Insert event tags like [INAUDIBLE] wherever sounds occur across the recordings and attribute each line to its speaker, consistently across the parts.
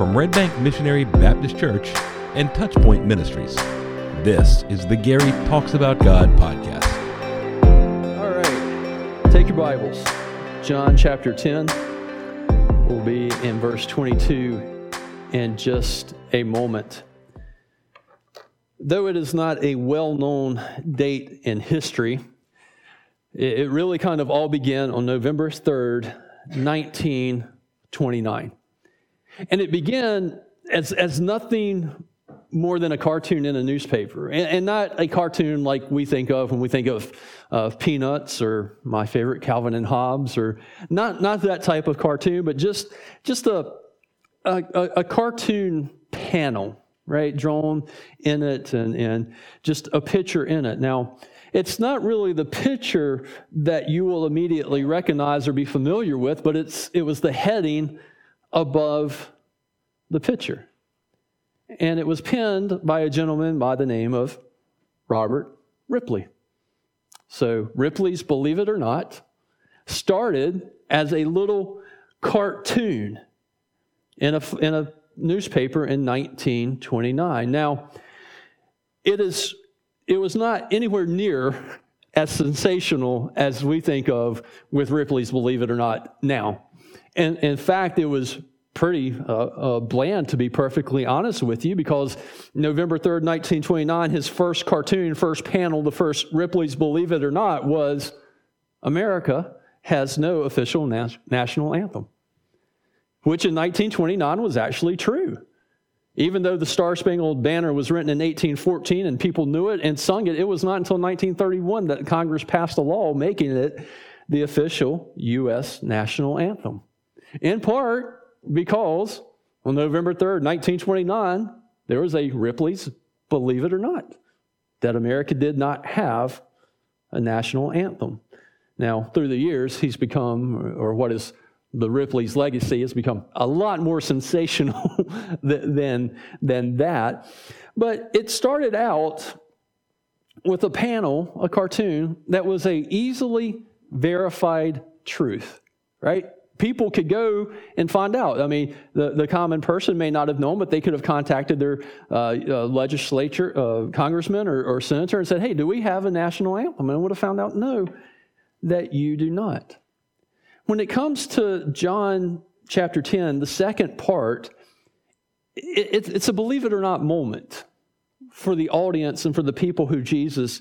Speaker 1: from Red Bank Missionary Baptist Church and Touchpoint Ministries. This is the Gary Talks About God podcast.
Speaker 2: All right, take your Bibles. John chapter 10 will be in verse 22 in just a moment. Though it is not a well known date in history, it really kind of all began on November 3rd, 1929. And it began as, as nothing more than a cartoon in a newspaper, and, and, not a cartoon like we think of when we think of, of Peanuts or my favorite Calvin and Hobbes, or not, not that type of cartoon, but just, just a, a, a cartoon panel, right, drawn in it and, and just a picture in it. Now, it's not really the picture that you will immediately recognize or be familiar with, but it's, it was the heading above the picture. And it was penned by a gentleman by the name of Robert Ripley. So, Ripley's Believe It or Not started as a little cartoon in a, in a newspaper in 1929. Now, it is it was not anywhere near as sensational as we think of with Ripley's Believe It or Not now. And in fact, it was pretty uh, uh, bland, to be perfectly honest with you, because November 3rd, 1929, his first cartoon, first panel, the first Ripley's Believe It or Not was America has no official national anthem, which in 1929 was actually true. Even though the Star Spangled Banner was written in 1814 and people knew it and sung it, it was not until 1931 that Congress passed a law making it the official U.S. national anthem. In part because on November 3rd, 1929, there was a Ripley's Believe It or Not that America did not have a national anthem. Now, through the years, he's become, or what is the Ripley's legacy has become a lot more [LAUGHS] sensational than, than that. But it started out with a panel, a cartoon, that was a easily verified truth, right? People could go and find out. I mean, the, the common person may not have known, but they could have contacted their uh, uh, legislature, uh, congressman or, or senator and said, hey, do we have a national anthem? And would have found out, no, that you do not. When it comes to John chapter 10, the second part, it, it's a believe it or not moment for the audience and for the people who Jesus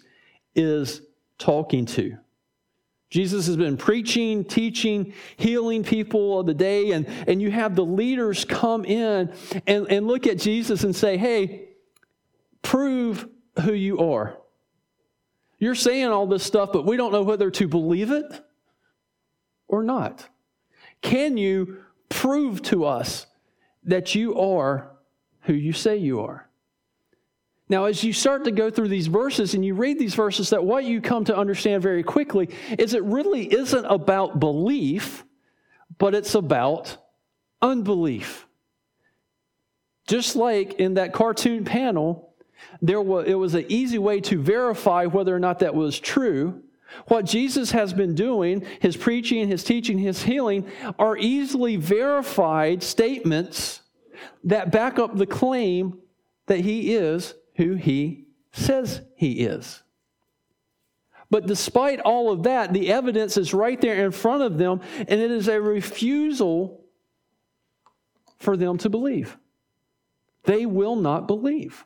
Speaker 2: is talking to. Jesus has been preaching, teaching, healing people of the day, and, and you have the leaders come in and, and look at Jesus and say, Hey, prove who you are. You're saying all this stuff, but we don't know whether to believe it or not? Can you prove to us that you are who you say you are? Now, as you start to go through these verses and you read these verses, that what you come to understand very quickly is it really isn't about belief, but it's about unbelief. Just like in that cartoon panel, there was, it was an easy way to verify whether or not that was true. What Jesus has been doing, his preaching, his teaching, his healing, are easily verified statements that back up the claim that he is who he says he is. But despite all of that, the evidence is right there in front of them, and it is a refusal for them to believe. They will not believe.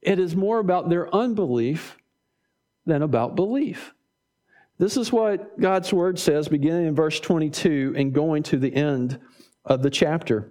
Speaker 2: It is more about their unbelief than about belief. This is what God's word says, beginning in verse 22 and going to the end of the chapter.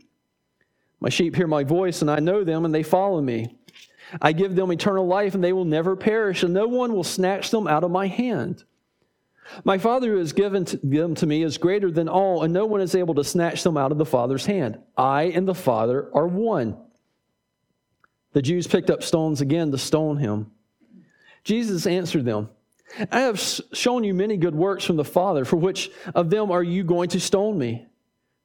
Speaker 2: My sheep hear my voice, and I know them, and they follow me. I give them eternal life, and they will never perish, and no one will snatch them out of my hand. My Father who has given them to me is greater than all, and no one is able to snatch them out of the Father's hand. I and the Father are one. The Jews picked up stones again to stone him. Jesus answered them, I have shown you many good works from the Father. For which of them are you going to stone me?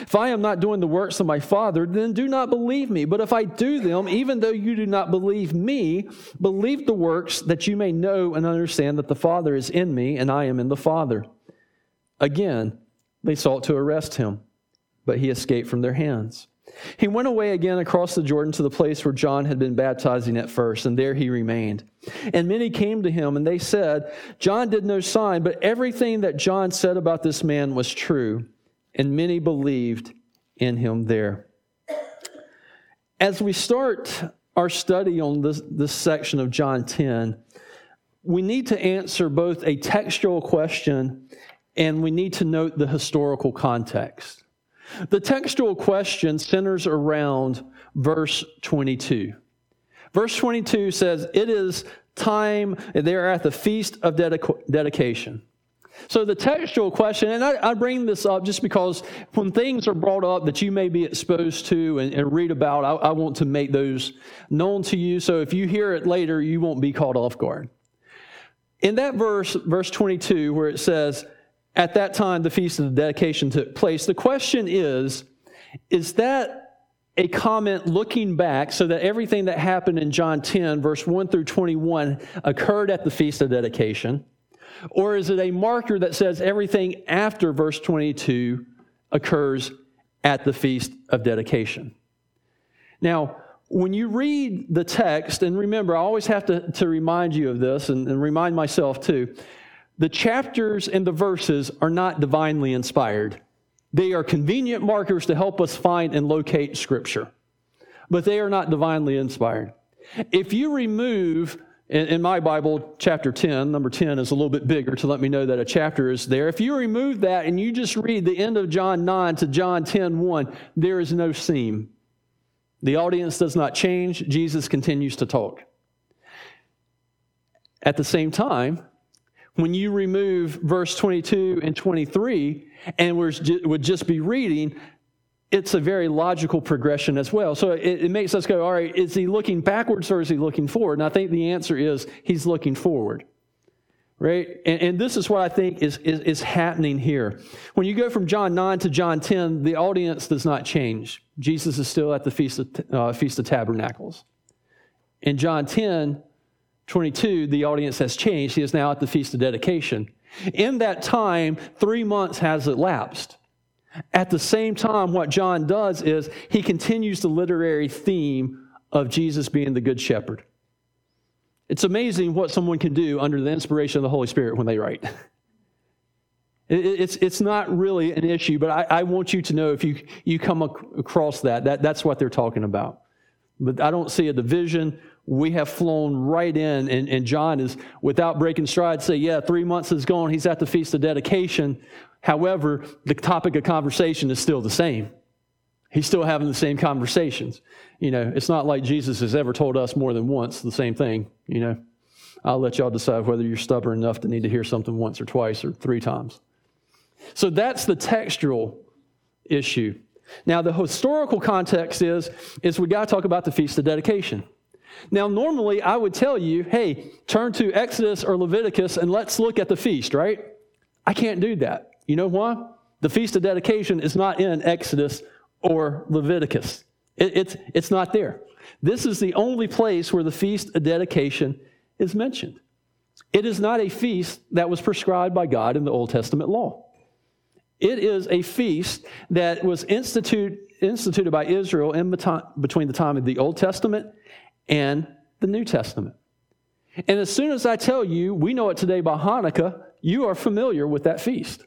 Speaker 2: If I am not doing the works of my Father, then do not believe me. But if I do them, even though you do not believe me, believe the works that you may know and understand that the Father is in me and I am in the Father. Again, they sought to arrest him, but he escaped from their hands. He went away again across the Jordan to the place where John had been baptizing at first, and there he remained. And many came to him, and they said, John did no sign, but everything that John said about this man was true, and many believed in him there. As we start our study on this, this section of John 10, we need to answer both a textual question and we need to note the historical context. The textual question centers around verse 22. Verse 22 says, It is time, they're at the feast of dedic- dedication. So the textual question, and I, I, bring this up just because when things are brought up that you may be exposed to and, and read about, I, I want to make those known to you. So if you hear it later, you won't be caught off guard. In that verse, verse 22, where it says, at that time the feast of the dedication took place. The question is is that a comment looking back so that everything that happened in John 10, verse 1 through 21, occurred at the feast of dedication? Or is it a marker that says everything after verse 22 occurs at the feast of dedication? Now, when you read the text, and remember, I always have to, to remind you of this and, and remind myself too the chapters and the verses are not divinely inspired. They are convenient markers to help us find and locate Scripture, but they are not divinely inspired. If you remove, in, my Bible, chapter 10, number 10 is a little bit bigger to let me know that a chapter is there. If you remove that and you just read the end of John 9 to John 10 1, there is no seam. The audience does not change, Jesus continues to talk. At the same time, when you remove verse 22 and 23 and would just be reading, it's a very logical progression as well. So it, it, makes us go, all right, is he looking backwards or is he looking forward? And I think the answer is he's looking forward. Right? And, and this is what I think is, is, is happening here. When you go from John 9 to John 10, the audience does not change. Jesus is still at the Feast of, uh, Feast of Tabernacles. In John 10, 22, the audience has changed. He is now at the Feast of Dedication. In that time, three months has elapsed. At the same time, what John does is he continues the literary theme of Jesus being the Good Shepherd. It's amazing what someone can do under the inspiration of the Holy Spirit when they write. [LAUGHS] It's, it's not really an issue, but I, I want you to know if you, you come across that, that, that's what they're talking about. But I don't see a division we have flown right in, and, and John is, without breaking stride, say, Yeah, three months is gone. He's at the Feast of Dedication. However, the topic of conversation is still the same. He's still having the same conversations. You know, it's not like Jesus has ever told us more than once the same thing. You know, I'll let y'all decide whether you're stubborn enough to need to hear something once or twice or three times. So that's the textual issue. Now, the historical context is, is we got to talk about the Feast of Dedication. Now, normally I would tell you, hey, turn to Exodus or Leviticus and let's look at the feast, right? I can't do that. You know why? The Feast of Dedication is not in Exodus or Leviticus, it, it's, it's not there. This is the only place where the Feast of Dedication is mentioned. It is not a feast that was prescribed by God in the Old Testament law. It is a feast that was institute, instituted by Israel in between the time of the Old Testament and the New Testament. And as soon as I tell you, we know it today by Hanukkah, you are familiar with that feast.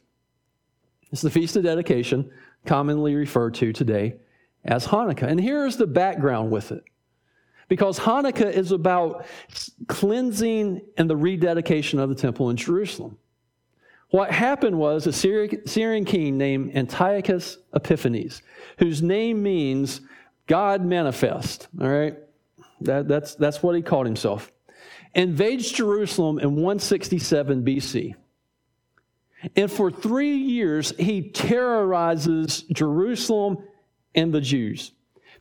Speaker 2: It's the Feast of Dedication commonly referred to today as Hanukkah. And here's the background with it. Because Hanukkah is about cleansing and the rededication of the temple in Jerusalem. What happened was a Syrian king named Antiochus Epiphanes, whose name means God manifest. All right? That, that's, that's what he called himself. Invades Jerusalem in 167 BC. And for three years, he terrorizes Jerusalem and the Jews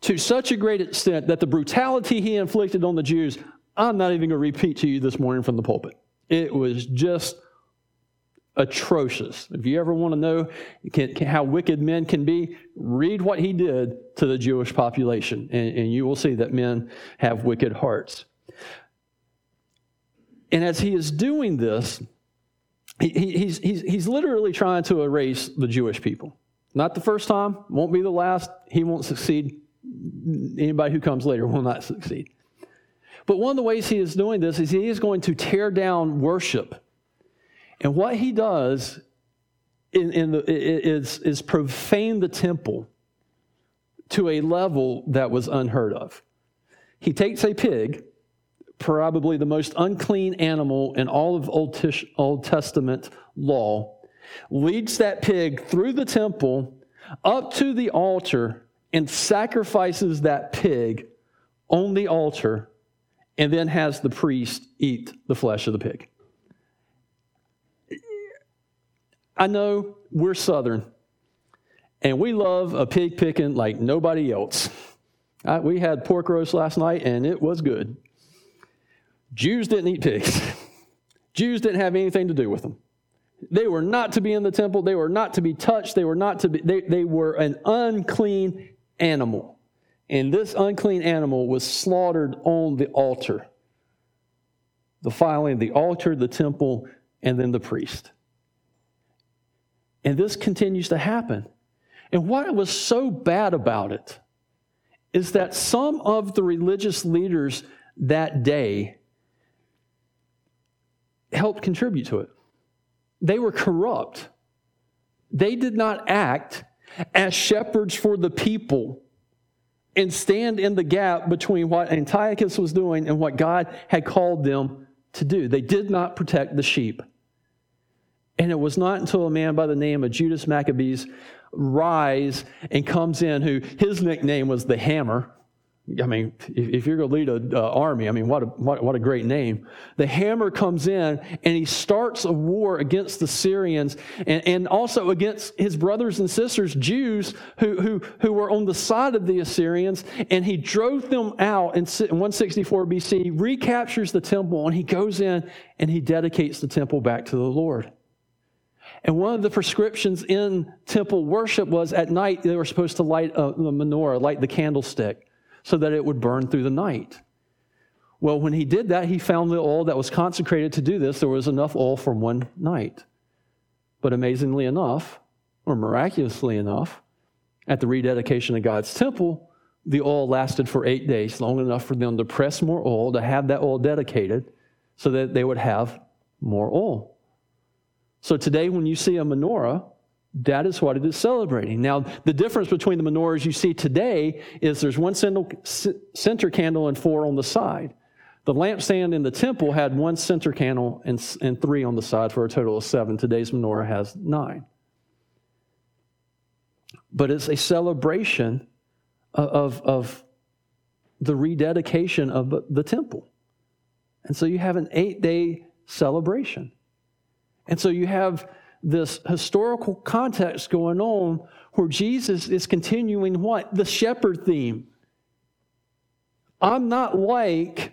Speaker 2: to such a great extent that the brutality he inflicted on the Jews, I'm not even going to repeat to you this morning from the pulpit. It was just atrocious. If you ever want to know can, can, how wicked men can be, read what he did to the Jewish population, and, and you will see that men have wicked hearts. And as he is doing this, he, he's, he's, he's literally trying to erase the Jewish people. Not the first time, won't be the last. He won't succeed. Anybody who comes later will not succeed. But one of the ways he is doing this is he is going to tear down worship. And what he does in, in the, is, is profane the temple to a level that was unheard of. He takes a pig probably the most unclean animal in all of Old, Testament law, leads that pig through the temple up to the altar and sacrifices that pig on the altar and then has the priest eat the flesh of the pig. I know we're Southern and we love a pig picking like nobody else. I, we had pork roast last night and it was good. Jews didn't eat pigs. [LAUGHS] Jews didn't have anything to do with them. They were not to be in the temple. They were not to be touched. They were not to be, they, they were an unclean animal. And this unclean animal was slaughtered on the altar. Defiling the altar, the temple, and then the priest. And this continues to happen. And what was so bad about it is that some of the religious leaders that day helped contribute to it. They were corrupt. They did not act as shepherds for the people and stand in the gap between what Antiochus was doing and what God had called them to do. They did not protect the sheep. And it was not until a man by the name of Judas Maccabeus rise and comes in who his nickname was the hammer I mean, if, you're going to lead an uh, army, I mean, what a, what, what a great name. The hammer comes in and he starts a war against the Syrians and, and also against his brothers and sisters, Jews, who, who, who were on the side of the Assyrians. And he drove them out in 164 BC, recaptures the temple, and he goes in and he dedicates the temple back to the Lord. And one of the prescriptions in temple worship was at night they were supposed to light a menorah, light the candlestick so that it would burn through the night. Well, when he did that, he found the oil that was consecrated to do this. There was enough oil for one night. But amazingly enough, or miraculously enough, at the rededication of God's temple, the oil lasted for eight days, long enough for them to press more oil, to have that oil dedicated, so that they would have more oil. So today, when you see a menorah, that is what it is celebrating. Now, the difference between the menorahs you see today is there's one center candle and four on the side. The lampstand in the temple had one center candle and, and three on the side for a total of seven. Today's menorah has nine. But it's a celebration of, of the rededication of the temple. And so you have an eight day celebration. And so you have this historical context going on where Jesus is continuing what? The shepherd theme. I'm not like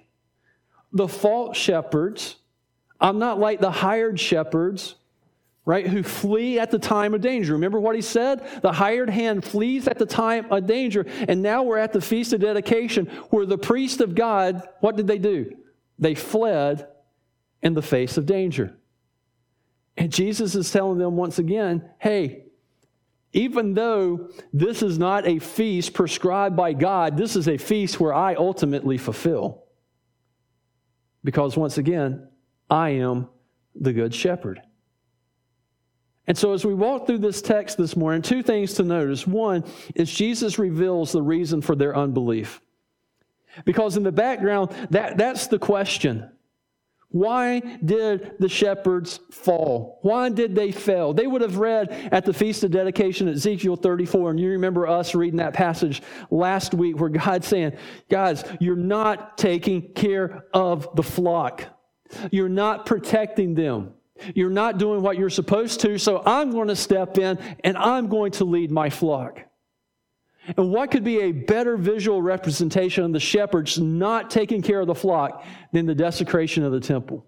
Speaker 2: the false shepherds. I'm not like the hired shepherds, right, who flee at the time of danger. Remember what he said? The hired hand flees at the time of danger. And now we're at the Feast of Dedication where the priest of God, what did they do? They fled in the face of danger. And Jesus is telling them once again hey, even though this is not a feast prescribed by God, this is a feast where I ultimately fulfill. Because once again, I am the good shepherd. And so, as we walk through this text this morning, two things to notice. One is Jesus reveals the reason for their unbelief. Because in the background, that, that's the question. Why did the shepherds fall? Why did they fail? They would have read at the Feast of Dedication at Ezekiel 34, and you remember us reading that passage last week where God's saying, Guys, you're not taking care of the flock, you're not protecting them. You're not doing what you're supposed to, so I'm going to step in and I'm going to lead my flock. And what could be a better visual representation of the shepherds not taking care of the flock than the desecration of the temple?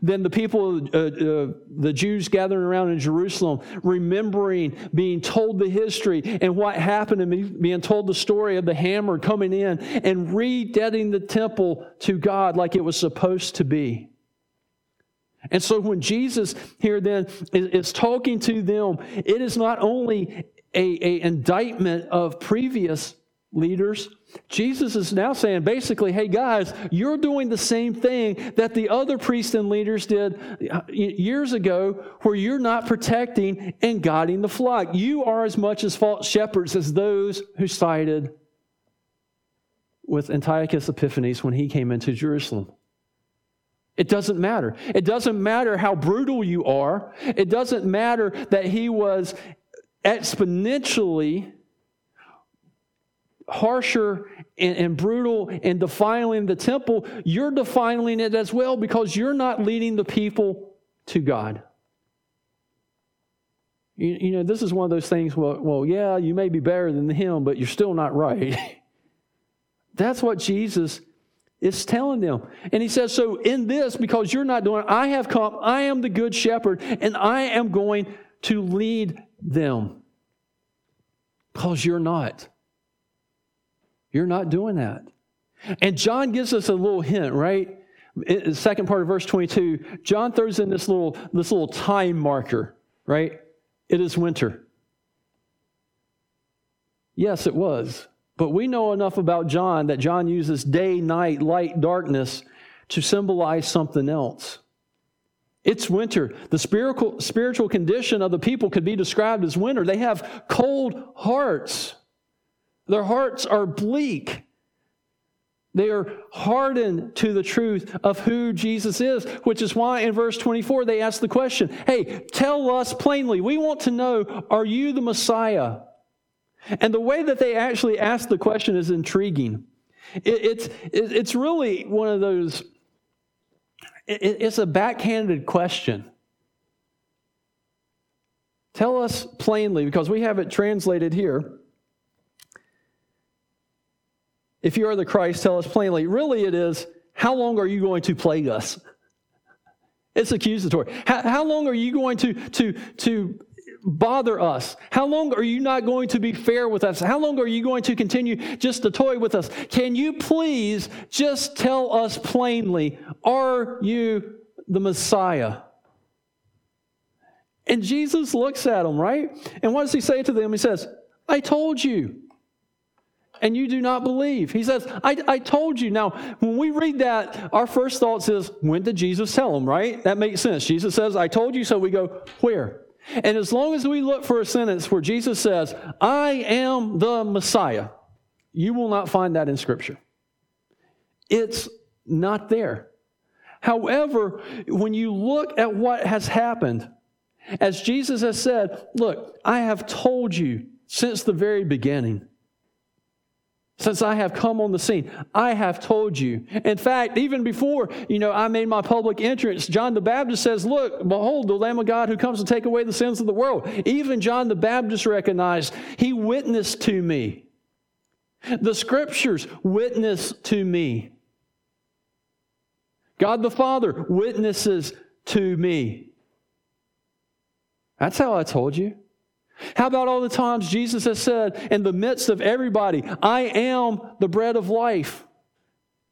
Speaker 2: Than the people, uh, uh, the Jews gathering around in Jerusalem, remembering being told the history and what happened and being told the story of the hammer coming in and rededicating the temple to God like it was supposed to be. And so when Jesus here then is, is talking to them, it is not only a, a indictment of previous leaders. Jesus is now saying basically, hey guys, you're doing the same thing that the other priests and leaders did uh, years ago, where you're not protecting and guiding the flock. You are as much as false shepherds as those who sided with Antiochus Epiphanes when he came into Jerusalem. It doesn't matter. It doesn't matter how brutal you are. It doesn't matter that he was exponentially harsher and, and, brutal and defiling the temple. You're defiling it as well because you're not leading the people to God. You, you know, this is one of those things, well, well, yeah, you may be better than him, but you're still not right. [LAUGHS] That's what Jesus is telling them. And he says, So in this, because you're not doing it, I have come, I am the good shepherd, and I am going to lead them. Because you're not. You're not doing that. And John gives us a little hint, right? In the second part of verse 22, John throws in this little, this little time marker, right? It is winter. Yes, it was. But we know enough about John that John uses day, night, light, darkness to symbolize something else. It's winter. The spiritual, spiritual condition of the people could be described as winter. They have cold hearts. Their hearts are bleak. They are hardened to the truth of who Jesus is, which is why in verse 24 they ask the question Hey, tell us plainly. We want to know, are you the Messiah? And the way that they actually ask the question is intriguing. It, it's, it, it's really one of those, it's a backhanded question. Tell us plainly, because we have it translated here. If you are the Christ, tell us plainly. Really, it is, how long are you going to plague us? It's accusatory. How, how long are you going to, to, to bother us? How long are you not going to be fair with us? How long are you going to continue just to toy with us? Can you please just tell us plainly, are you the Messiah? And Jesus looks at them, right? And what does he say to them? He says, I told you. And you do not believe. He says, I, I told you. Now, when we read that, our first thoughts is, when did Jesus tell them, right? That makes sense. Jesus says, I told you, so we go, where? And as long as we look for a sentence where Jesus says, I am the Messiah, you will not find that in Scripture. It's not there. However, when you look at what has happened, as Jesus has said, Look, I have told you since the very beginning. Since I have come on the scene, I have told you. In fact, even before, you know, I made my public entrance, John the Baptist says, Look, behold, the Lamb of God who comes to take away the sins of the world. Even John the Baptist recognized, he witnessed to me. The scriptures witness to me. God the Father witnesses to me. That's how I told you. How about all the times Jesus has said, in the midst of everybody, I am the bread of life?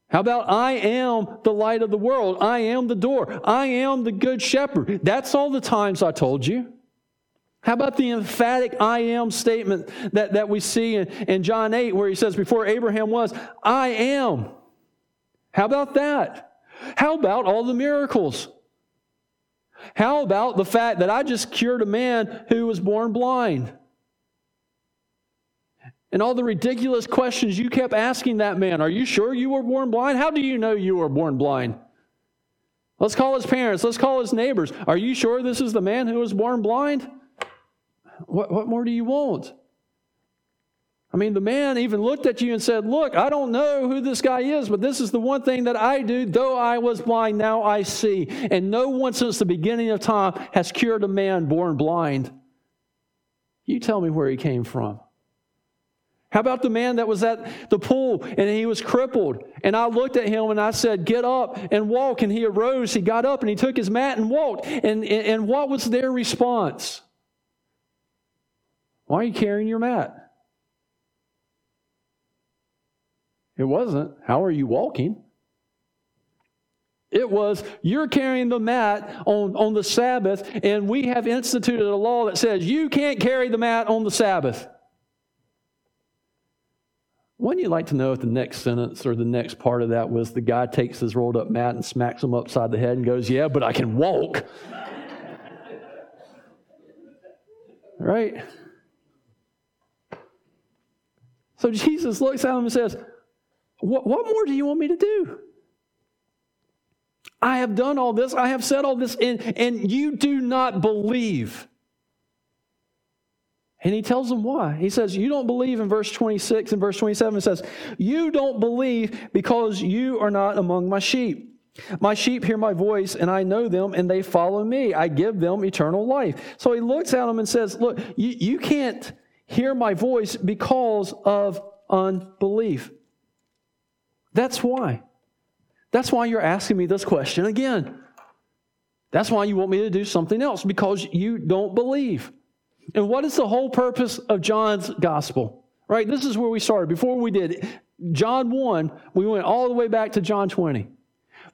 Speaker 2: How about I am the light of the world? I am the door. I am the good shepherd. That's all the times I told you. How about the emphatic I am statement that, that we see in, in John 8, where he says, Before Abraham was, I am? How about that? How about all the miracles? How about the fact that I just cured a man who was born blind? And all the ridiculous questions you kept asking that man. Are you sure you were born blind? How do you know you were born blind? Let's call his parents. Let's call his neighbors. Are you sure this is the man who was born blind? What, what more do you want? I mean, the man even looked at you and said, Look, I don't know who this guy is, but this is the one thing that I do. Though I was blind, now I see. And no one since the beginning of time has cured a man born blind. You tell me where he came from. How about the man that was at the pool and he was crippled? And I looked at him and I said, Get up and walk. And he arose, he got up and he took his mat and walked. And, and what was their response? Why are you carrying your mat? It wasn't, How are you walking? It was, you're carrying the mat on, on the Sabbath, and we have instituted a law that says you can't carry the mat on the Sabbath. Wouldn't you like to know if the next sentence or the next part of that was the guy takes his rolled up mat and smacks him upside the head and goes, Yeah, but I can walk? [LAUGHS] right? So Jesus looks at him and says, what, what more do you want me to do? I have done all this, I have said all this, and, and you do not believe. And he tells them why. He says, You don't believe in verse 26 and verse 27. It says, You don't believe because you are not among my sheep. My sheep hear my voice, and I know them, and they follow me. I give them eternal life. So he looks at them and says, Look, you, you can't hear my voice because of unbelief. That's why. That's why you're asking me this question again. That's why you want me to do something else, because you don't believe. And what is the whole purpose of John's gospel? Right? This is where we started. Before we did John 1, we went all the way back to John 20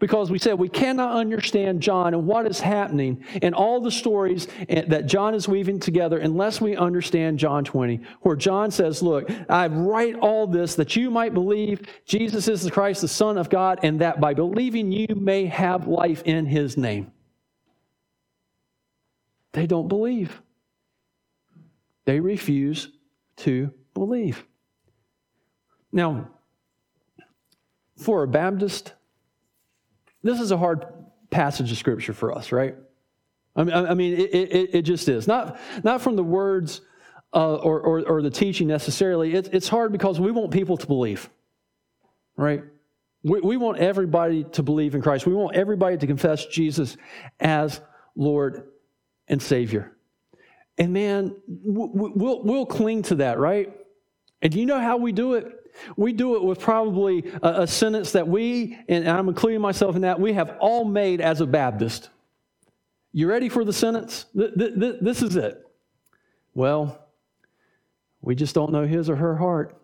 Speaker 2: because we said we cannot understand John and what is happening in all the stories that John is weaving together unless we understand John 20, where John says, Look, I write all this that you might believe Jesus is the Christ, the Son of God, and that by believing you may have life in his name. They don't believe. They refuse to believe. Now, for a Baptist, this is a hard passage of scripture for us, right? I mean, I mean it, it, it just is. Not, not from the words uh, or, or, or, the teaching necessarily. It, it's hard because we want people to believe, right? We, we want everybody to believe in Christ. We want everybody to confess Jesus as Lord and Savior. And man, we'll, we'll cling to that, right? And do you know how we do it? We do it with probably a, a sentence that we, and I'm including myself in that, we have all made as a Baptist. You ready for the sentence? Th- th- th- this is it. Well, we just don't know his or her heart.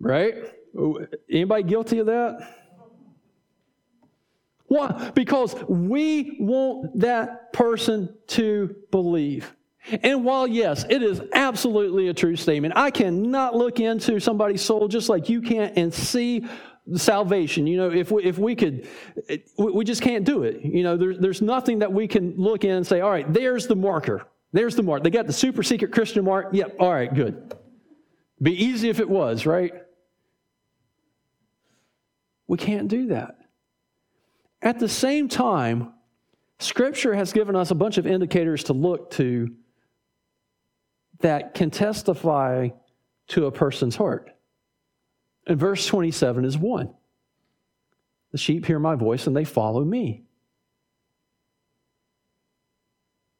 Speaker 2: Right? Anybody guilty of that? Why? Because we want that person to believe. And while, yes, it is absolutely a true statement, I cannot look into somebody's soul just like you can't and see salvation. You know, if we, if we could, we just can't do it. You know, there, there's nothing that we can look in and say, all right, there's the marker. There's the mark. They got the super secret Christian mark. Yep, all right, good. Be easy if it was, right? We can't do that. At the same time, Scripture has given us a bunch of indicators to look to that can testify to a person's heart. And verse 27 is one. The sheep hear my voice and they follow me.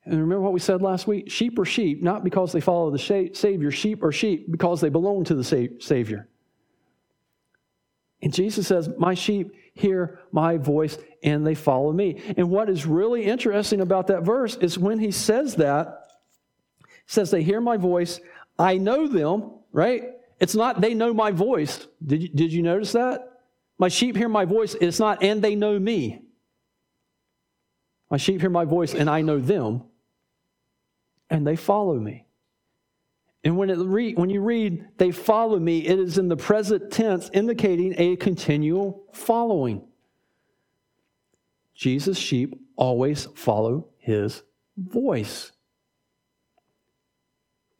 Speaker 2: And remember what we said last week? Sheep are sheep, not because they follow the Savior. Sheep are sheep because they belong to the Savior. And Jesus says, My sheep hear my voice and they follow me. And what is really interesting about that verse is when he says that, says they hear my voice, I know them, right? It's not they know my voice. Did you, did you notice that? My sheep hear my voice. It's not and they know me. My sheep hear my voice and I know them and they follow me. And when, it re- when you read, they follow me, it is in the present tense indicating a continual following. Jesus' sheep always follow his voice.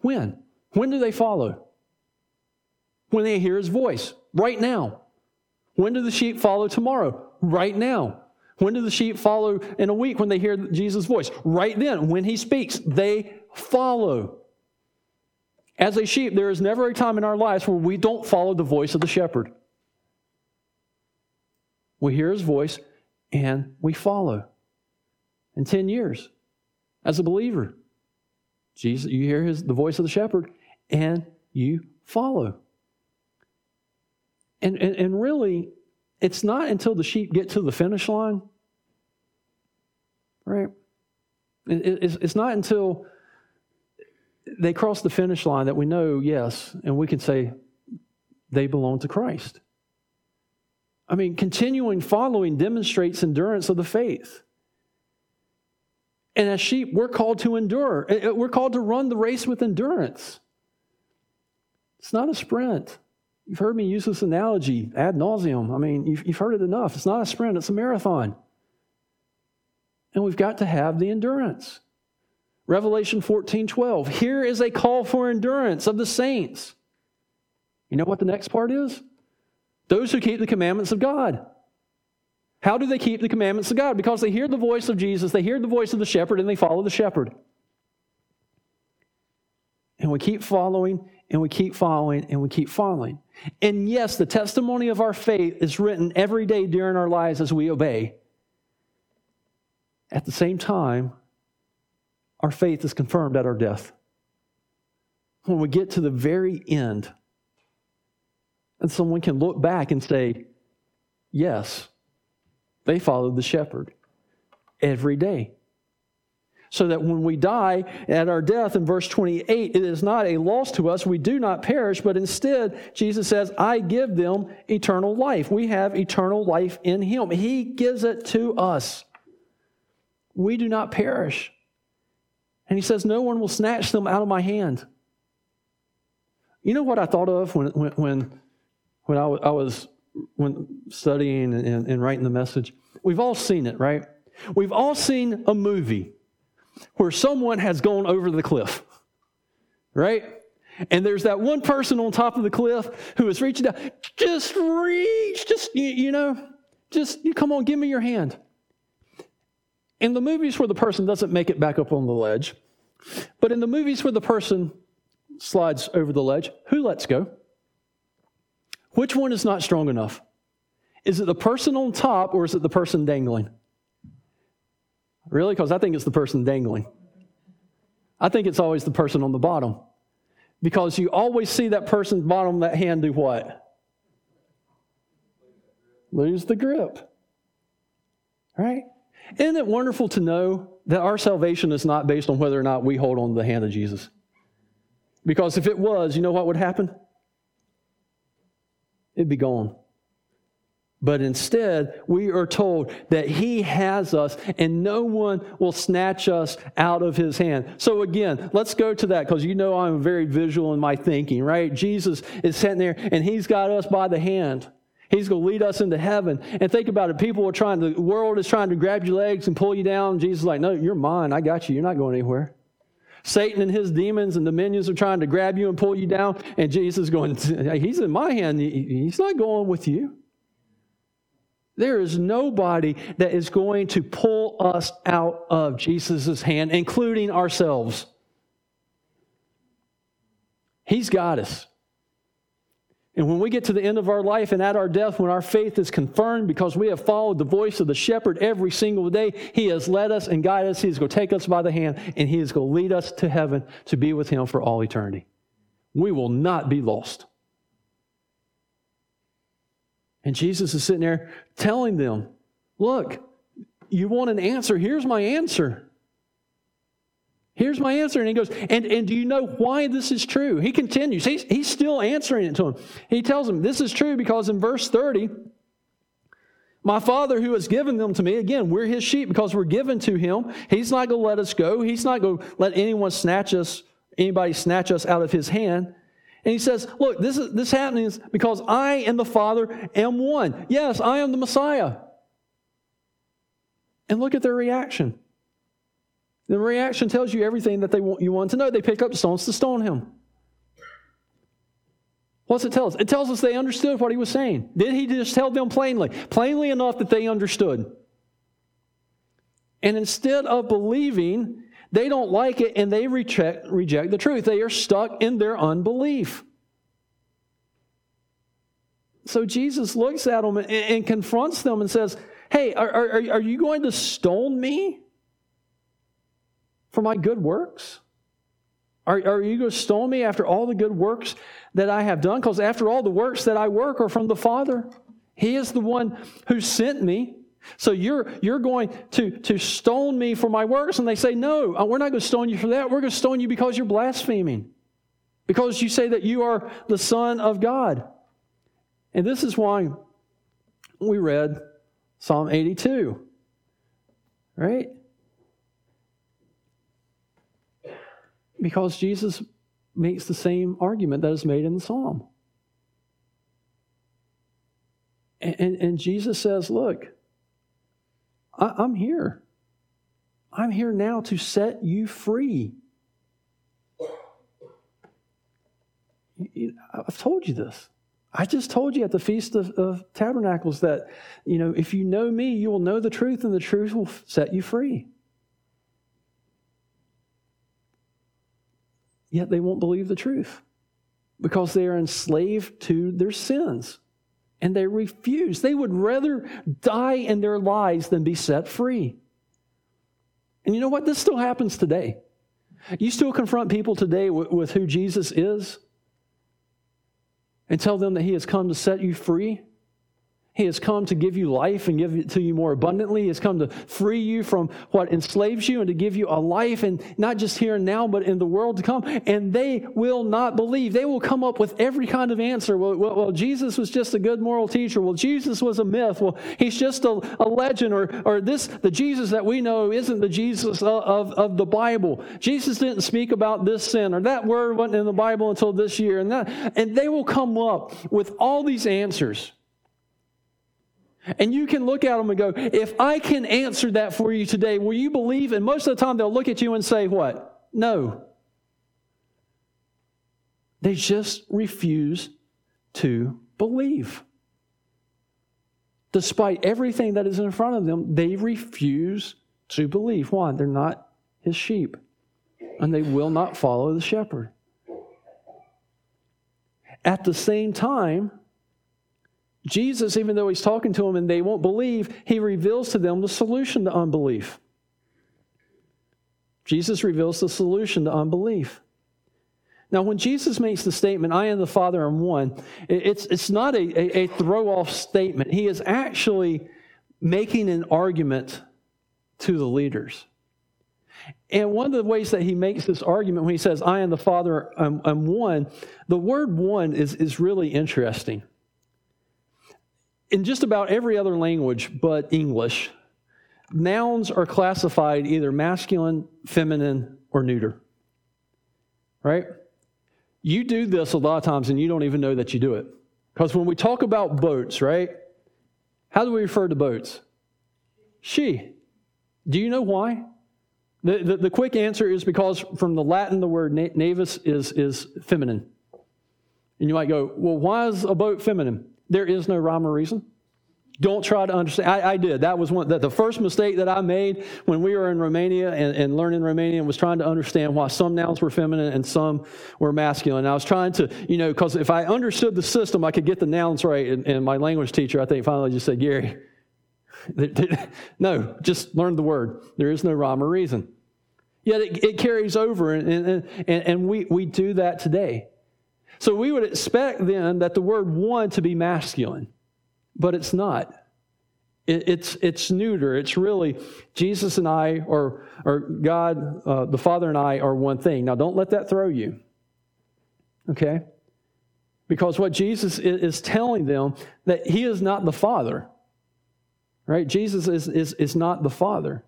Speaker 2: When? When do they follow? When they hear his voice, right now. When do the sheep follow tomorrow? Right now. When do the sheep follow in a week when they hear Jesus' voice? Right then. When he speaks, they follow. As a sheep, there is never a time in our lives where we don't follow the voice of the shepherd. We hear his voice and we follow. In 10 years, as a believer, Jesus, you hear his, the voice of the shepherd and you follow. And, and, and really, it's not until the sheep get to the finish line, right? It, it's, it's not until they cross the finish line that we know, yes, and we can say they belong to Christ. I mean, continuing following demonstrates endurance of the faith. And as sheep, we're called to endure. Uh, uh, we're called to run the race with endurance. It's not a sprint. You've heard me use this analogy ad nauseum. I mean, you've, you've heard it enough. It's not a sprint, it's a marathon. And we've got to have the endurance. Revelation 14 12. Here is a call for endurance of the saints. You know what the next part is? Those who keep the commandments of God. How do they keep the commandments of God? Because they hear the voice of Jesus, they hear the voice of the shepherd, and they follow the shepherd. And we keep following, and we keep following, and we keep following. And yes, the testimony of our faith is written every day during our lives as we obey. At the same time, our faith is confirmed at our death. When we get to the very end, and someone can look back and say, yes, they followed the shepherd every day. So that when we die at our death in verse 28, it is not a loss to us. We do not perish, but instead, Jesus says, I give them eternal life. We have eternal life in Him. He gives it to us. We do not perish. And He says, No one will snatch them out of my hand. You know what I thought of when, when, when I was when studying and, and writing the message, we've all seen it, right? We've all seen a movie where someone has gone over the cliff, right? And there's that one person on top of the cliff who is reaching down. Just reach, just, you, you know, just, you come on, give me your hand. In the movies where the person doesn't make it back up on the ledge, but in the movies where the person slides over the ledge, who lets go? Which one is not strong enough? Is it the person on top or is it the person dangling? Really? Because I think it's the person dangling. I think it's always the person on the bottom. Because you always see that person's bottom that hand do what? Lose the grip. Right? Isn't it wonderful to know that our salvation is not based on whether or not we hold on to the hand of Jesus? Because if it was, you know what would happen? It'd be gone. But instead, we are told that He has us and no one will snatch us out of His hand. So, again, let's go to that because you know I'm very visual in my thinking, right? Jesus is sitting there and He's got us by the hand. He's going to lead us into heaven. And think about it. People are trying, the world is trying to grab your legs and pull you down. Jesus is like, no, you're mine. I got you. You're not going anywhere. Satan and his demons and dominions are trying to grab you and pull you down, and Jesus is going, [LAUGHS] He's in my hand. He's not going with you. There is nobody that is going to pull us out of Jesus' hand, including ourselves. He's got us. And when we get to the end of our life and at our death, when our faith is confirmed because we have followed the voice of the shepherd every single day, he has led us and guided us. He's going to take us by the hand and he is going to lead us to heaven to be with him for all eternity. We will not be lost. And Jesus is sitting there telling them, Look, you want an answer? Here's my answer. Here's my answer. And he goes, and, and do you know why this is true? He continues. He's, he's still answering it to him. He tells him, This is true because in verse 30, my Father who has given them to me, again, we're his sheep because we're given to him. He's not going to let us go. He's not going to let anyone snatch us, anybody snatch us out of his hand. And he says, Look, this is this happens because I and the Father am one. Yes, I am the Messiah. And look at their reaction. The reaction tells you everything that they want you want to know. They pick up stones to stone him. What's it tell us? It tells us they understood what he was saying. Did he just tell them plainly? Plainly enough that they understood. And instead of believing, they don't like it and they reject, reject the truth. They are stuck in their unbelief. So Jesus looks at them and, and confronts them and says, Hey, are, are, are you going to stone me for my good works? Are, are you going to stone me after all the good works that I have done? Because after all, the works that I work are from the Father. He is the one who sent me. So you're, you're going to, to stone me for my works. And they say, No, uh, we're not going to stone you for that. We're going to stone you because you're blaspheming, because you say that you are the Son of God. And this is why we read Psalm 82, right? Because Jesus makes the same argument that is made in the psalm. And, and, and Jesus says, Look, I, I'm here. I'm here now to set you free. I've told you this. I just told you at the Feast of, of, Tabernacles that, you know, if you know me, you will know the truth, and the truth will set you free. Yet they won't believe the truth because they are enslaved to their sins and they refuse. They would rather die in their lies than be set free. And you know what? This still happens today. You still confront people today with, with who Jesus is and tell them that He has come to set you free. He has come to give you life and give it to you more abundantly. He has come to free you from what enslaves you and to give you a life, and not just here and now, but in the world to come. And they will not believe. They will come up with every kind of answer. Well, well, well Jesus was just a good moral teacher. Well, Jesus was a myth. Well, he's just a, a legend. Or, or this, the Jesus that we know isn't the Jesus of, of, of the Bible. Jesus didn't speak about this sin, or that word wasn't in the Bible until this year. And, that, and they will come up with all these answers. And you can look at them and go, if I can answer that for you today, will you believe? And most of the time they'll look at you and say, what? No. They just refuse to believe. Despite everything that is in front of them, they refuse to believe. Why? They're not his sheep, and they will not follow the shepherd. At the same time, Jesus, even though he's talking to them and they won't believe, he reveals to them the solution to unbelief. Jesus reveals the solution to unbelief. Now, when Jesus makes the statement, I and the Father are one, it's, it's not a, a, a throw off statement. He is actually making an argument to the leaders. And one of the ways that he makes this argument when he says, I and the Father am, am one, the word one is, is really interesting in just about every other language but English, nouns are classified either masculine, feminine, or neuter. Right? You do this a lot of times and you don't even know that you do it. Because when we talk about boats, right? How do we refer to boats? She. Do you know why? The, the, the quick answer is because from the Latin, the word navis is, is feminine. And you might go, well, why is a boat feminine? There is no rhyme or reason. Don't try to understand. I, I did. That was one. That the first mistake that I made when we were in Romania and, and learning Romanian was trying to understand why some nouns were feminine and some were masculine. And I was trying to, you know, because if I understood the system, I could get the nouns right. And, and my language teacher, I think, finally just said, Gary, [LAUGHS] no, just learn the word. There is no rhyme or reason. Yet it, it carries over, and, and, and, we, we do that today. So we would expect then that the word one to be masculine, but it's not. It, it's, it's neuter. It's really Jesus and I, or, or God, uh, the Father and I, are one thing. Now, don't let that throw you. Okay? Because what Jesus is, is telling them that He is not the Father. Right? Jesus is, is, is not the Father.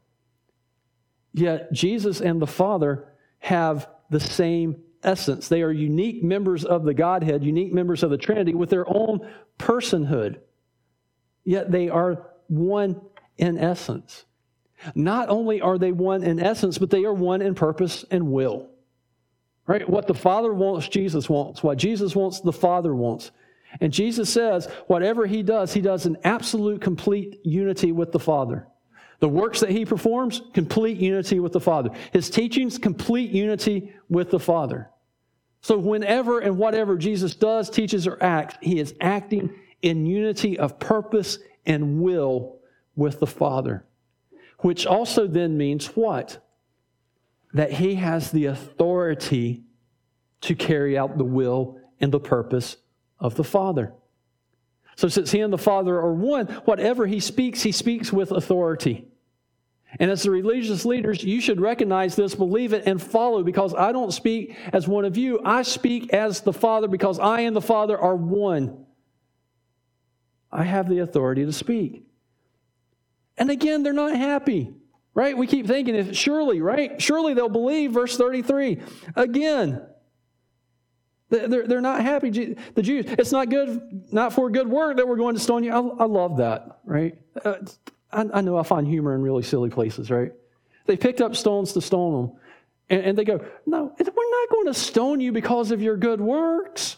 Speaker 2: Yet Jesus and the Father have the same essence. They are unique members of the Godhead, unique members of the Trinity with their own personhood. Yet they are one in essence. Not only are they one in essence, but they are one in purpose and will. Right? What the Father wants, Jesus wants. What Jesus wants, the Father wants. And Jesus says, whatever he does, he does in absolute, complete unity with the Father. The works that he performs, complete unity with the Father. His teachings, complete unity with the Father. So, whenever and whatever Jesus does, teaches, or acts, he is acting in unity of purpose and will with the Father. Which also then means what? That he has the authority to carry out the will and the purpose of the Father. So, since he and the Father are one, whatever he speaks, he speaks with authority. And as the religious leaders, you should recognize this, believe it, and follow because I don't speak as one of you. I speak as the Father because I and the Father are one. I have the authority to speak. And again, they're not happy, right? We keep thinking, surely, right? Surely they'll believe, verse 33. Again, they're, they're not happy. The Jews, it's not good, not for good work that we're going to stone you. I, I love that, right? Uh, I, I, know I find humor in really silly places, right? They picked up stones to stone them. And, and they go, No, we're not going to stone you because of your good works.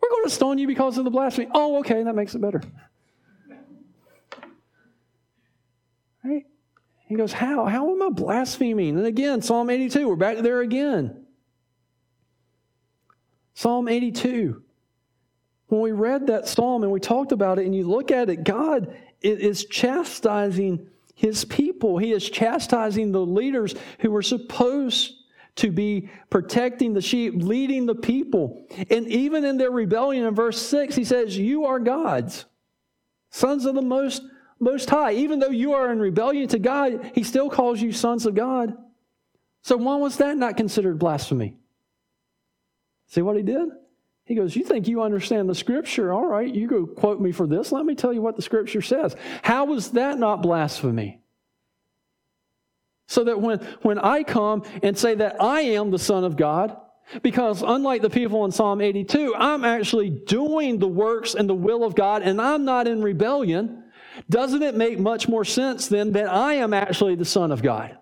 Speaker 2: We're going to stone you because of the blasphemy. Oh, okay, that makes it better. Right? He goes, How? How am I blaspheming? And again, Psalm 82, we're back there again. Psalm 82. When we read that psalm and we talked about it, and you look at it, God is chastising his people. He is chastising the leaders who were supposed to be protecting the sheep, leading the people. And even in their rebellion in verse 6, he says, You are gods, sons of the most, most high. Even though you are in rebellion to God, he still calls you sons of God. So why was that not considered blasphemy? See what he did? He goes, You think you understand the scripture? All right, you go quote me for this. Let me tell you what the scripture says. How was that not blasphemy? So that when, when I come and say that I am the Son of God, because unlike the people in Psalm 82, I'm actually doing the works and the will of God and I'm not in rebellion, doesn't it make much more sense then that I am actually the Son of God?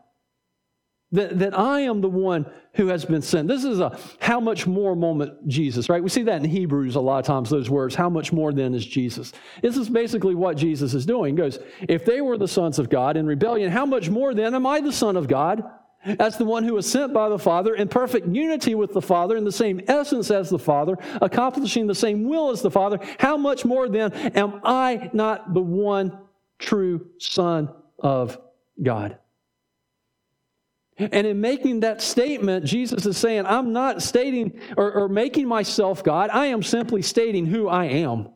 Speaker 2: That, that I am the one who has been sent. This is a how much more moment, Jesus, right? We see that in Hebrews a lot of times, those words, how much more then is Jesus? This is basically what Jesus is doing. He goes, if they were the sons of God in rebellion, how much more then am I the Son of God? As the one who was sent by the Father in perfect unity with the Father, in the same essence as the Father, accomplishing the same will as the Father, how much more then am I not the one true Son of God? And in making that statement, Jesus is saying, I'm not stating or, or, making myself God. I am simply stating who I am.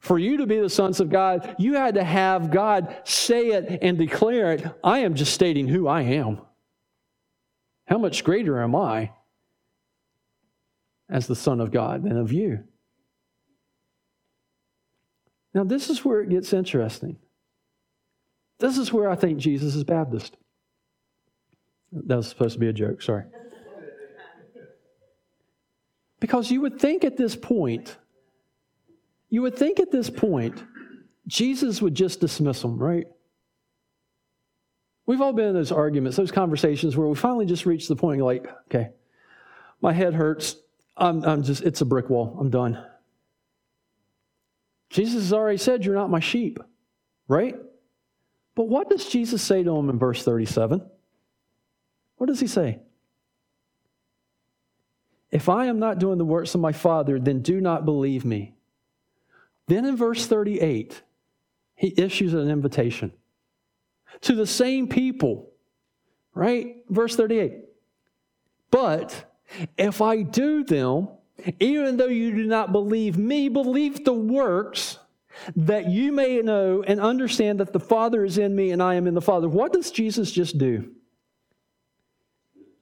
Speaker 2: For you to be the sons of God, you had to have God say it and declare it. I am just stating who I am. How much greater am I as the Son of God than of you? Now, this is where it gets interesting. This is where I think Jesus is Baptist. That was supposed to be a joke, sorry. Because you would think at this point, you would think at this point, Jesus would just dismiss them, right? We've all been in those arguments, those conversations where we finally just reach the point like, okay, my head hurts. I'm, I'm just, it's a brick wall. I'm done. Jesus has already said, You're not my sheep, right? But what does Jesus say to him in verse 37? What does he say? If I am not doing the works of my Father, then do not believe me. Then in verse 38, he issues an invitation to the same people, right? Verse 38. But if I do them, even though you do not believe me, believe the works that you may know and understand that the Father is in me and I am in the Father. What does Jesus just do?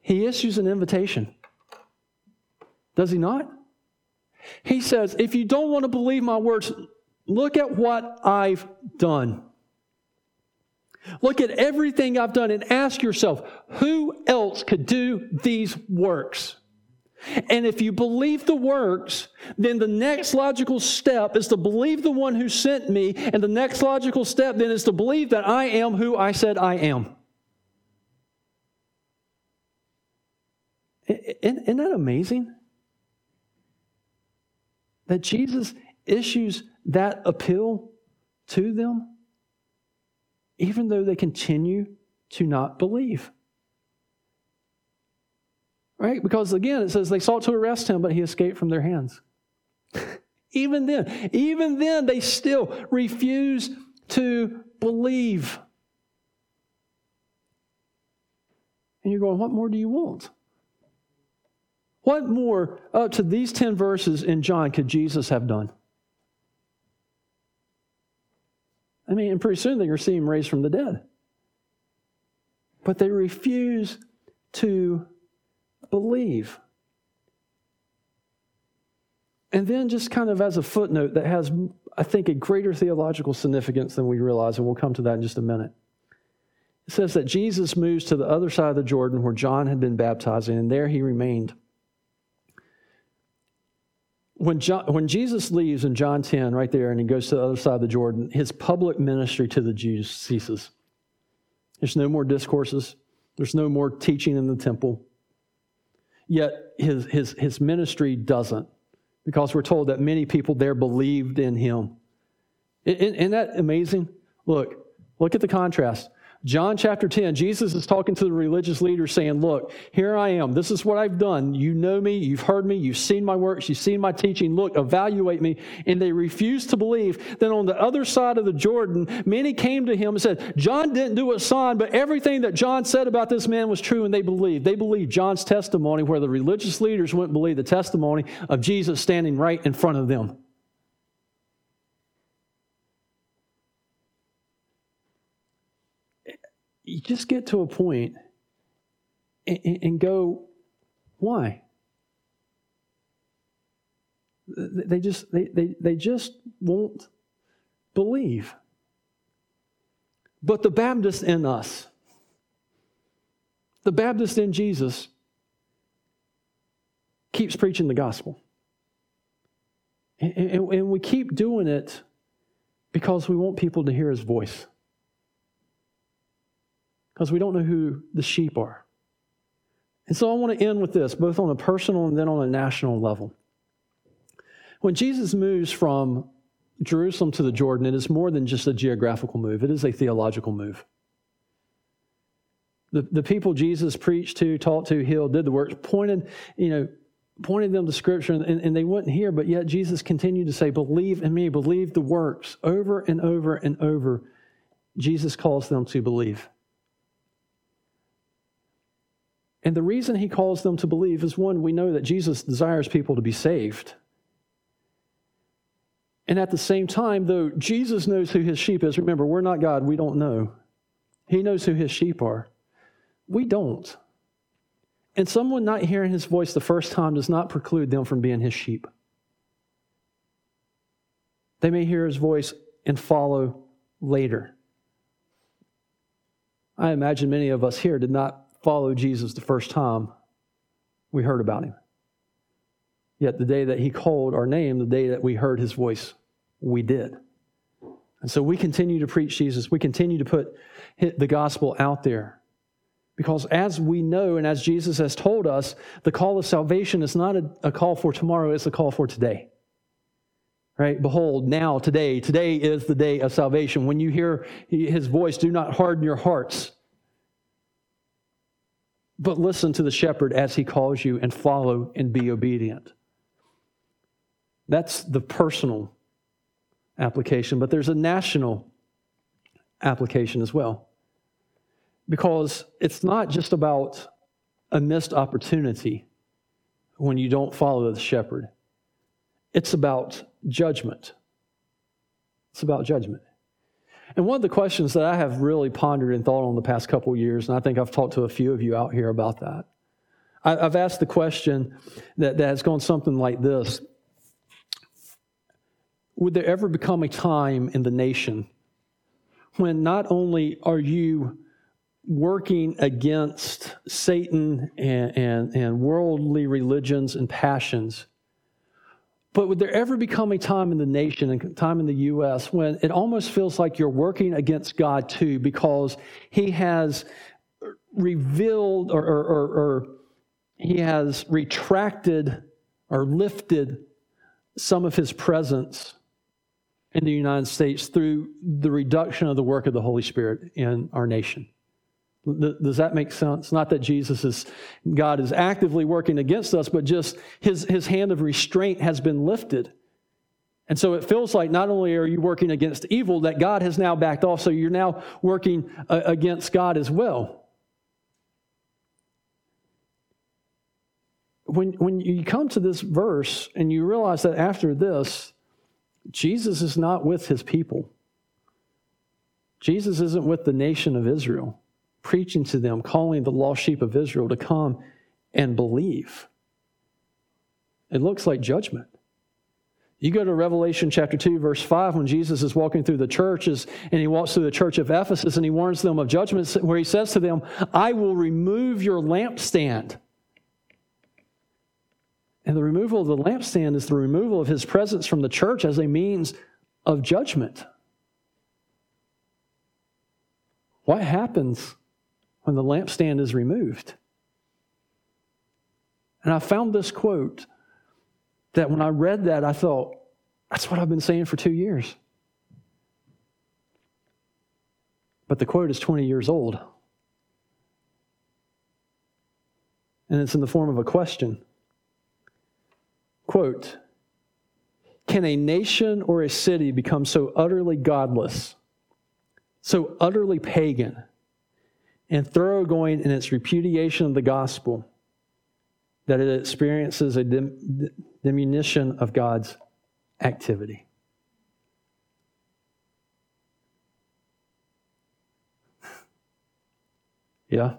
Speaker 2: He issues an invitation. Does he not? He says, If you don't want to believe my words, look at what I've done. Look at everything I've done and ask yourself, who else could do these works? And if you believe the works, then the next logical step is to believe the one who sent me. And the next logical step then is to believe that I am who I said I am. Isn't that amazing? That Jesus issues that appeal to them, even though they continue to not believe. Right? Because again, it says they sought to arrest him, but he escaped from their hands. [LAUGHS] even then, even then, they still refuse to believe. And you're going, what more do you want? What more up to these 10 verses in John could Jesus have done? I mean, and pretty soon they're going to see him raised from the dead. But they refuse to believe. And then, just kind of as a footnote that has, I think, a greater theological significance than we realize, and we'll come to that in just a minute. It says that Jesus moves to the other side of the Jordan where John had been baptizing, and there he remained when, John, when Jesus leaves in John 10, right there, and he goes to the other side of the Jordan, his public ministry to the Jews ceases. There's no more discourses, there's no more teaching in the temple. Yet his, his, his ministry doesn't, because we're told that many people there believed in him. Isn't, that amazing? Look, look at the contrast. John chapter 10, Jesus is talking to the religious leaders saying, Look, here I am. This is what I've done. You know me. You've heard me. You've seen my works. You've seen my teaching. Look, evaluate me. And they refused to believe. Then on the other side of the Jordan, many came to him and said, John didn't do a sign, but everything that John said about this man was true, and they believed. They believed John's testimony, where the religious leaders wouldn't believe the testimony of Jesus standing right in front of them. You just get to a point and, and go, why? They just they, they, they just won't believe. But the Baptist in us, the Baptist in Jesus, keeps preaching the gospel. And, and, and, we keep doing it because we want people to hear his voice because we don't know who the sheep are. And so I want to end with this, both on a personal and then on a national level. When Jesus moves from Jerusalem to the Jordan, it is more than just a geographical move, it is a theological move. The, the people Jesus preached to, taught to, healed, did the works, pointed, you know, pointed them to Scripture, and, and they wouldn't hear, but yet Jesus continued to say, Believe in me, believe the works. Over and over and over, Jesus calls them to believe. And the reason he calls them to believe is one, we know that Jesus desires people to be saved. And at the same time, though Jesus knows who his sheep is, remember, we're not God, we don't know. He knows who his sheep are. We don't. And someone not hearing his voice the first time does not preclude them from being his sheep. They may hear his voice and follow later. I imagine many of us here did not follow Jesus the first time we heard about him. Yet the day that he called our name, the day that we heard his voice, we did. And so we continue to preach Jesus. We continue to put the gospel out there. Because as we know and as Jesus has told us, the call of salvation is not a, a call for tomorrow, it's a call for today. Right? Behold, now, today, today is the day of salvation. When you hear his voice, do not harden your hearts but listen to the shepherd as he calls you and follow and be obedient. That's the personal application, but there's a national application as well. Because it's not just about a missed opportunity when you don't follow the shepherd, it's about judgment. It's about judgment. And one of the questions that I have really pondered and thought on the past couple of years, and I think I've talked to a few of you out here about that, I've asked the question that, that has gone something like this Would there ever become a time in the nation when not only are you working against Satan and, and, and worldly religions and passions. But would there ever become a time in the nation and time in the U.S. when it almost feels like you're working against God too because He has revealed or, or, or, or He has retracted or lifted some of His presence in the United States through the reduction of the work of the Holy Spirit in our nation? Does that make sense? Not that Jesus is, God is actively working against us, but just his, his hand of restraint has been lifted. And so it feels like not only are you working against evil, that God has now backed off, so you're now working uh, against God as well. When, when you come to this verse and you realize that after this, Jesus is not with his people, Jesus isn't with the nation of Israel preaching to them, calling the lost sheep of Israel to come and believe. It looks like judgment. You go to Revelation chapter 2, verse 5, when Jesus is walking through the churches and he walks through the church of Ephesus and he warns them of judgment, where he says to them, I will remove your lampstand. And the removal of the lampstand is the removal of his presence from the church as a means of judgment. What happens when the lampstand is removed. And I found this quote that when I read that, I thought, that's what I've been saying for two years. But the quote is 20 years old. And it's in the form of a question. Quote Can a nation or a city become so utterly godless, so utterly pagan? And thoroughgoing in its repudiation of the gospel that it experiences a dim- diminution of God's activity. [LAUGHS] Yeah?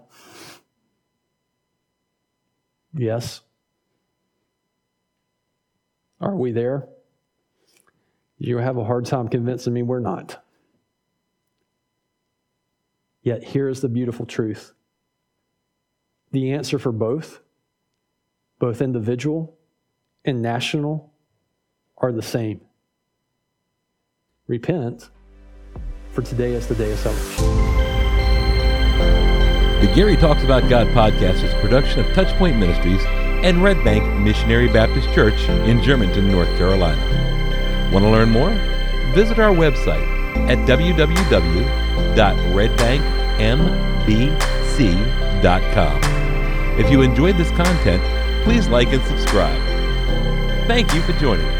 Speaker 2: Yes. Are we there? You have a hard time convincing me we're not. Yet here is the beautiful truth the answer for both, both individual and national, are the same. Repent, for today is the day of salvation.
Speaker 1: The Gary Talks About God podcast is a production of Touchpoint Ministries and Red Bank Missionary Baptist Church in Germantown, North Carolina. Want to learn more? Visit our website at www.redbank.com mbc.com. If you enjoyed this content, please like and subscribe. Thank you for joining us.